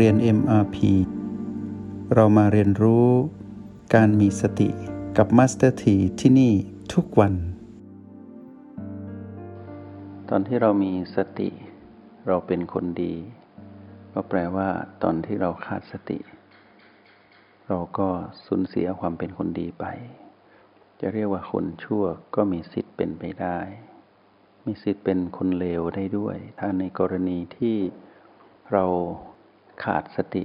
เรียน MRP เรามาเรียนรู้การมีสติกับ Master T ที่ที่นี่ทุกวัน ตอนที่เรามีสติ เราเป็นคนดี ก็แปลว่า ตอนที่เราขาดสติ เราก็สูญเสียความเป็นคนดีไป จะเรียกว่าคนชั่วก็มีสิทธิ์เป็นไปได้ มีสิทธิ์เป็นคนเลวได้ด้วย ถ้าในกรณีที่เรา ขาดสติ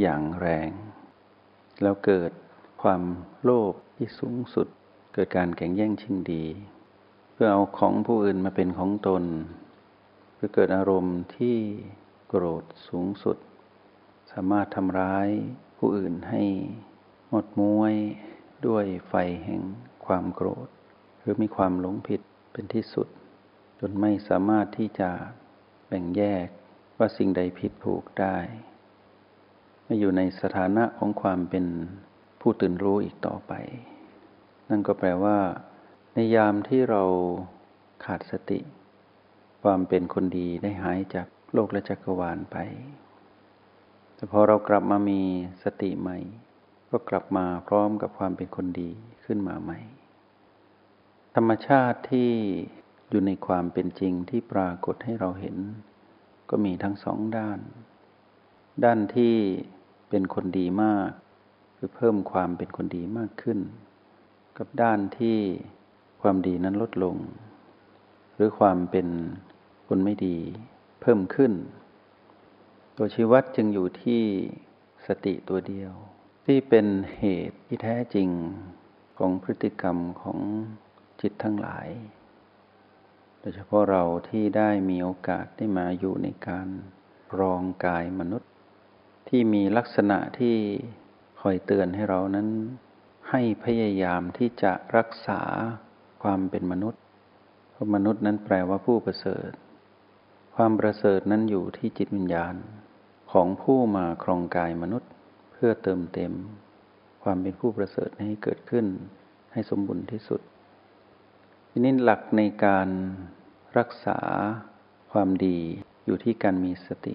อย่างแรง แล้วเกิดความโลภที่สูงสุด เกิดการแข่งแย่งชิงดี เพื่อเอาของผู้อื่นมาเป็นของตนเพื่อเกิดอารมณ์ที่โกรธสูงสุด สามารถทำร้ายผู้อื่นให้หมดมวยด้วยไฟแห่งความโกรธ หรือมีความหลงผิดเป็นที่สุด จนไม่สามารถที่จะแบ่งแยก ว่าสิ่งใดผิดถูกได้ ไม่อยู่ในสถานะของความเป็นผู้ตื่นรู้อีกต่อไป นั่นก็แปลว่า ในยามที่เราขาดสติ ความเป็นคนดีได้หายจากโลกและจักรวาลไป แต่พอเรากลับมามีสติใหม่ ก็กลับมาพร้อมกับความเป็นคนดีขึ้นมาใหม่ ธรรมชาติที่อยู่ในความเป็นจริงที่ปรากฏให้เราเห็น ก็มีทั้งสองด้าน ด้านที่เป็นคนดีมาก คือเพิ่มความเป็นคนดีมากขึ้น กับด้านที่ความดีนั้นลดลง หรือความเป็นคนไม่ดีเพิ่มขึ้น ตัวชีวัดจึงอยู่ที่สติตัวเดียว ที่เป็นเหตุที่แท้จริงของพฤติกรรมของจิตทั้งหลาย ดยเฉพาะเราที่ได้มีโอกาสได้มาอยู่ในการรองกายมนุษย์ ที่มีลักษณะที่คอยเตือนให้เรานั้น ให้พยายามที่จะรักษาความเป็นมนุษย์ เพราะมนุษย์นั้นแปลว่าผู้ประเสริฐ ความประเสริฐนั้นอยู่ที่จิตวิญญาณของผู้มาครองกายมนุษย์ เพื่อเติมเต็ม ความเป็นผู้ประเสริฐให้เกิดขึ้น ให้สมบูรณ์ที่สุด ทีนี้หลักในการรักษาความดีอยู่ที่การมีสติ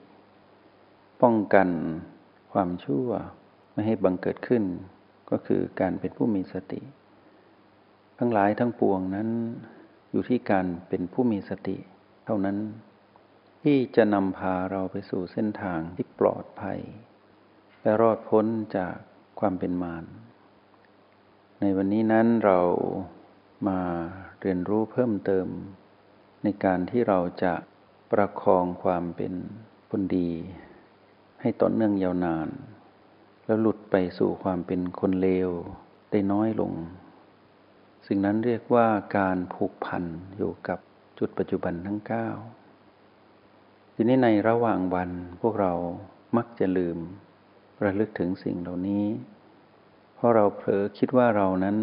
ป้องกันความชั่วไม่ให้บังเกิดขึ้น ก็คือการเป็นผู้มีสติ ทั้งหลายทั้งปวงนั้นอยู่ที่การเป็นผู้มีสติ เท่านั้นที่จะนำพาเราไปสู่เส้นทางที่ปลอดภัย และรอดพ้นจากความเป็นมาร ในวันนี้นั้นเรามา เรียนรู้เพิ่มเติม ในการที่เราจะประคองความเป็นคนดี ให้ต่อเนื่องยาวนาน แล้วหลุดไปสู่ความเป็นคนเลวได้น้อยลง สิ่งนั้นเรียกว่าการผูกพันอยู่กับจุดปัจจุบันทั้งเก้าทีนี้ในระหว่างวันพวกเรามักจะลืม ระลึกถึงสิ่งเหล่านี้ เพราะเราเผลอคิดว่าเรานั้น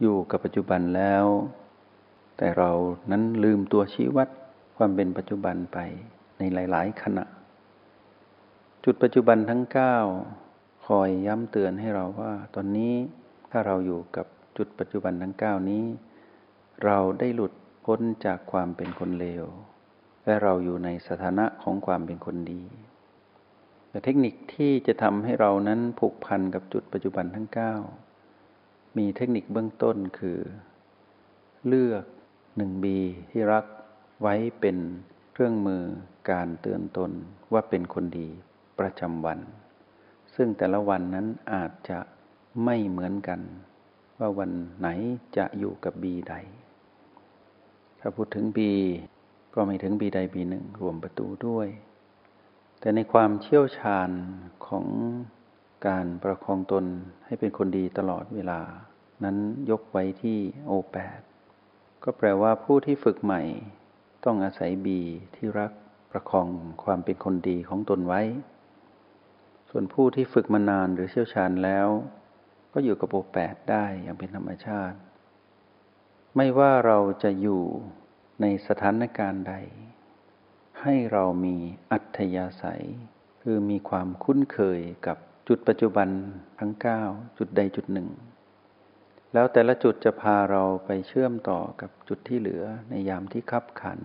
อยู่กับปัจจุบันแล้ว แต่เรานั้นลืมตัวชี้วัดความเป็นปัจจุบันไปในหลาย ๆ ขณะ จุดปัจจุบันทั้ง 9 คอยย้ำเตือนให้เราว่า ตอนนี้ถ้าเราอยู่กับจุดปัจจุบันทั้ง 9 นี้ เราได้หลุดพ้นจากความเป็นคนเลว และเราอยู่ในสถานะของความเป็นคนดีแต่เทคนิคที่จะทำให้เรานั้นผูกพันกับจุดปัจจุบันทั้ง 9 มีเทคนิคเบื้องต้นคือ เลือก หนึ่งบีที่รักไว้เป็นเครื่องมือการเตือนตนว่าเป็นคนดีประจำวัน ซึ่งแต่ละวันนั้นอาจจะไม่เหมือนกัน ว่าวันไหนจะอยู่กับบีใด ถ้าพูดถึงบีก็ไม่ถึงบีใดบีหนึ่งรวมประตูด้วย แต่ในความเชี่ยวชาญของการประคองตนให้เป็นคนดีตลอดเวลา นั้นยกไว้ที่โอแปด ก็แปลว่าผู้ที่ฝึกใหม่ ต้องอาศัยบีที่รักประคองความเป็นคนดีของตนไว้ ส่วนผู้ที่ฝึกมานานหรือเชี่ยวชาญแล้ว ก็อยู่กับโอแปดได้อย่างเป็นธรรมชาติ ไม่ว่าเราจะอยู่ในสถานการณ์ใด ให้เรามีอัธยาศัย คือมีความคุ้นเคยกับจุดปัจจุบันทั้ง 9 จุดใดจุดหนึ่ง แล้วแต่ละจุดจะพาเราไปเชื่อมต่อกับจุดที่เหลือในยามที่คับขัน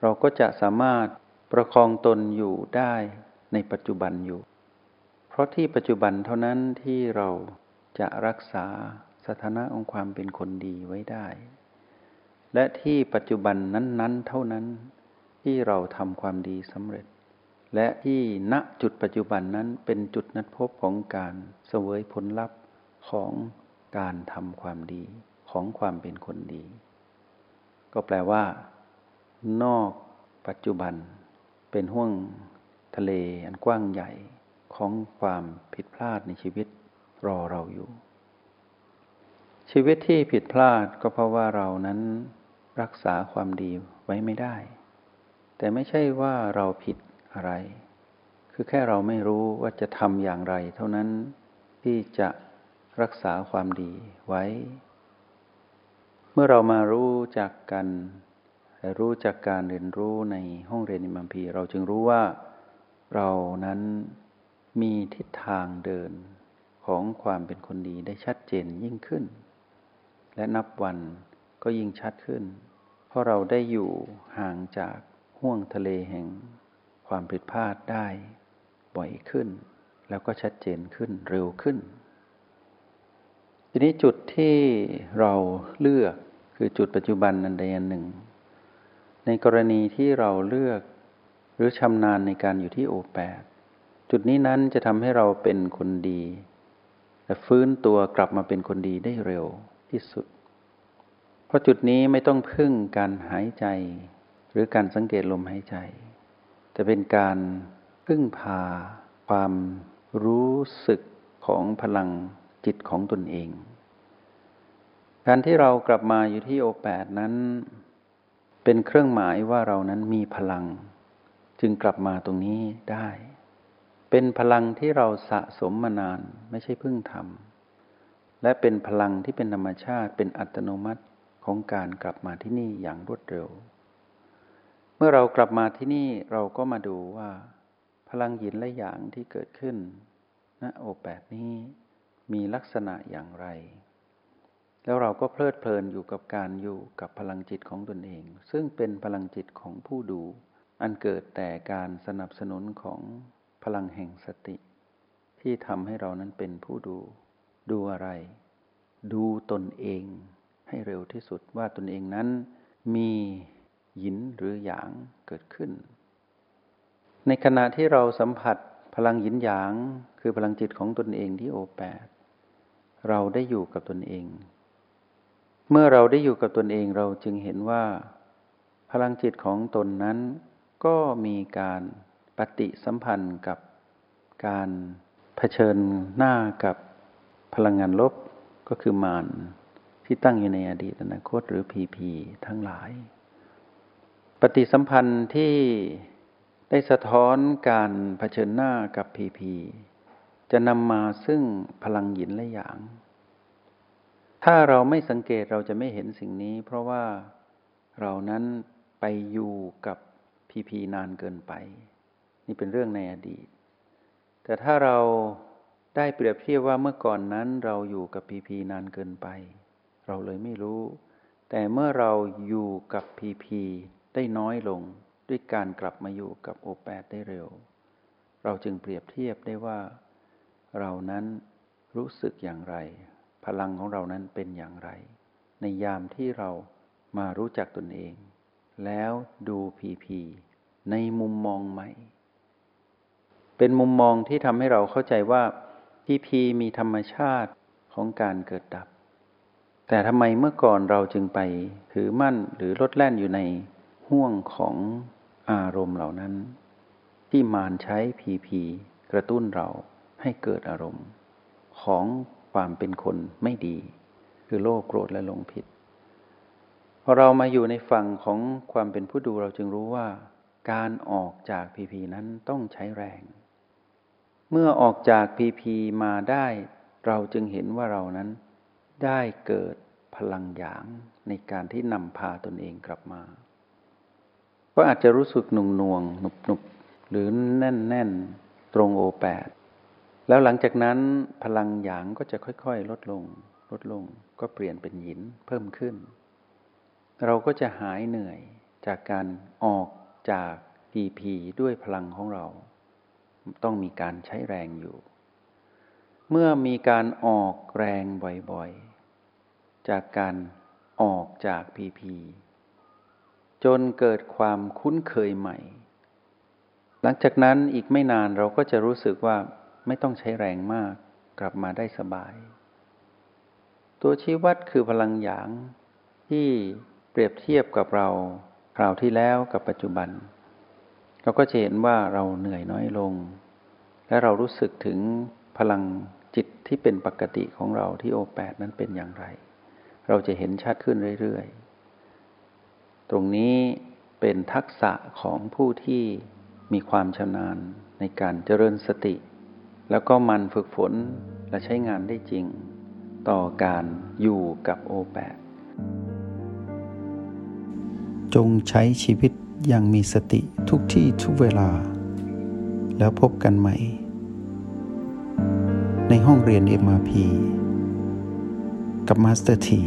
เราก็จะสามารถประคองตนอยู่ได้ในปัจจุบันอยู่ เพราะที่ปัจจุบันเท่านั้นที่เราจะรักษาสถานะองความเป็นคนดีไว้ได้ และที่ปัจจุบันนั้นๆ เท่านั้น ที่เราทำความดีสำเร็จ และที่ณจุดปัจจุบันนั้นเป็นจุดนัดพบของการเสวยผลลัพธ์ของ การทำความดีของความเป็นคนดี ก็แปลว่า นอกปัจจุบัน เป็นห่วงทะเลอันกว้างใหญ่ของความผิดพลาดในชีวิตรอเราอยู่ ชีวิตที่ผิดพลาดก็เพราะว่าเรานั้นรักษาความดีไว้ไม่ได้ แต่ไม่ใช่ว่าเราผิดอะไร คือแค่เราไม่รู้ว่าจะทำอย่างไร เท่านั้นที่จะ รักษาความดีไว้ เมื่อเรามารู้จักกัน รู้จักการเรียนรู้ในห้องเรียนอิมัมพี เราจึงรู้ว่าเรานั้นมีทิศทางเดินของความเป็นคนดีได้ชัดเจนยิ่งขึ้น และนับวันก็ยิ่งชัดขึ้น เพราะเราได้อยู่ห่างจากห่วงทะเลแห่งความผิดพลาดได้บ่อยขึ้น แล้วก็ชัดเจนขึ้นเร็วขึ้น ทีนี้จุดที่เราเลือกคือจุดปัจจุบันนันใดอันหนึ่ง ในกรณีที่เราเลือกหรือชำนาญในการอยู่ที่โอแปดจุดนี้นั้นจะทำให้เราเป็นคนดี และฟื้นตัวกลับมาเป็นคนดีได้เร็วที่สุด เพราะจุดนี้ไม่ต้องพึ่งการหายใจ หรือการสังเกตลมหายใจ แต่เป็นการพึ่งพาความรู้สึกของพลัง จิตของตนเอง การที่เรากลับมาอยู่ที่โอแปดนั้น เป็นเครื่องหมายว่าเรานั้นมีพลัง จึงกลับมาตรงนี้ได้ เป็นพลังที่เราสะสมมานานไม่ใช่เพิ่งทำและเป็นพลังที่เป็นธรรมชาติเป็นอัตโนมัติของการกลับมาที่นี่อย่างรวดเร็ว เมื่อเรากลับมาที่นี่เราก็มาดูว่า พลังหินและหยางที่เกิดขึ้นณโอแปดนี้ มีลักษณะอย่างไร แล้วเราก็เพลิดเพลินอยู่กับการอยู่กับพลังจิตของตนเอง ซึ่งเป็นพลังจิตของผู้ดู อันเกิดแต่การสนับสนุนของพลังแห่งสติ ที่ทำให้เรานั้นเป็นผู้ดู ดูอะไร ดูตนเองให้เร็วที่สุดว่าตนเองนั้นมีหยินหรือหยางเกิดขึ้น ในขณะที่เราสัมผัส พลังหยินหยางคือพลังจิตของตนเองที่โอแปดเราได้อยู่กับตนเอง เมื่อเราได้อยู่กับตนเองเราจึงเห็นว่า พลังจิตของตนนั้น ก็มีการปฏิสัมพันธ์กับการเผชิญหน้ากับพลังงานลบก็คือมารที่ตั้งอยู่ในอดีตอนาคตหรือพีพีทั้งหลาย ปฏิสัมพันธ์ที่ ได้สะท้อนการเผชิญหน้ากับพีพีจะนำมาซึ่งพลังหยินและหยาง ถ้าเราไม่สังเกตเราจะไม่เห็นสิ่งนี้ เพราะว่าเรานั้นไปอยู่กับพีพีนานเกินไป นี่เป็นเรื่องในอดีต แต่ถ้าเราได้เปรียบเทียบว่าเมื่อก่อนนั้นเราอยู่กับพีพีนานเกินไป เราเลยไม่รู้ แต่เมื่อเราอยู่กับพีพีได้น้อยลง ด้วยการกลับมาอยู่กับโอแปดได้เร็ว เราจึงเปรียบเทียบได้ว่า เรานั้นรู้สึกอย่างไร พลังของเรานั้นเป็นอย่างไร ในยามที่เรามารู้จักตนเอง แล้วดูพีพีในมุมมองใหม่ เป็นมุมมองที่ทำให้เราเข้าใจว่าพีพีมีธรรมชาติของการเกิดดับ แต่ทำไมเมื่อก่อนเราจึงไปถือมั่นหรือลดแล่นอยู่ในห่วงของ อารมณ์เหล่านั้น ที่มารใช้พีพีกระตุ้นเราให้เกิดอารมณ์ ของความเป็นคนไม่ดี คือโลภโกรธและหลงผิดพอเรามาอยู่ในฝั่งของความเป็นผู้ดูเราจึงรู้ว่า การออกจากพีพีนั้นต้องใช้แรง เมื่อออกจากพีพีมาได้ เราจึงเห็นว่าเรานั้น ได้เกิดพลังหยางในการที่นำพาตนเองกลับมา ก็อาจจะรู้สึกหน่วงหน่วงหนุบหนุบหรือแน่นแน่นตรงโอแปดแล้วหลังจากนั้นพลังหยางก็จะค่อยๆ ลดลง ลดลงก็เปลี่ยนเป็นหยินเพิ่มขึ้น เราก็จะหายเหนื่อยจากการออกจากพีพีด้วยพลังของเรา ต้องมีการใช้แรงอยู่ เมื่อมีการออกแรงบ่อยๆ จากการออกจากพีพี จนเกิดความคุ้นเคยใหม่ หลังจากนั้นอีกไม่นานเราก็จะรู้สึกว่าไม่ต้องใช้แรงมากกลับมาได้สบาย ตัวชี้วัดคือพลังหยางที่เปรียบเทียบกับเราคราวที่แล้วกับปัจจุบัน เราก็จะเห็นว่าเราเหนื่อยน้อยลง และเรารู้สึกถึงพลังจิตที่เป็นปกติของเราที่โอแปดนั้นเป็นอย่างไร เราจะเห็นชัดขึ้นเรื่อยๆ ตรงนี้เป็นทักษะของผู้ที่มีความชำนาญในการเจริญสติ แล้วก็มันฝึกฝนและใช้งานได้จริง ต่อการอยู่กับโอแปดจงใช้ชีวิตอย่างมีสติทุกที่ทุกเวลา แล้วพบกันใหม่ ในห้องเรียน MRP กับมาสเตอร์ที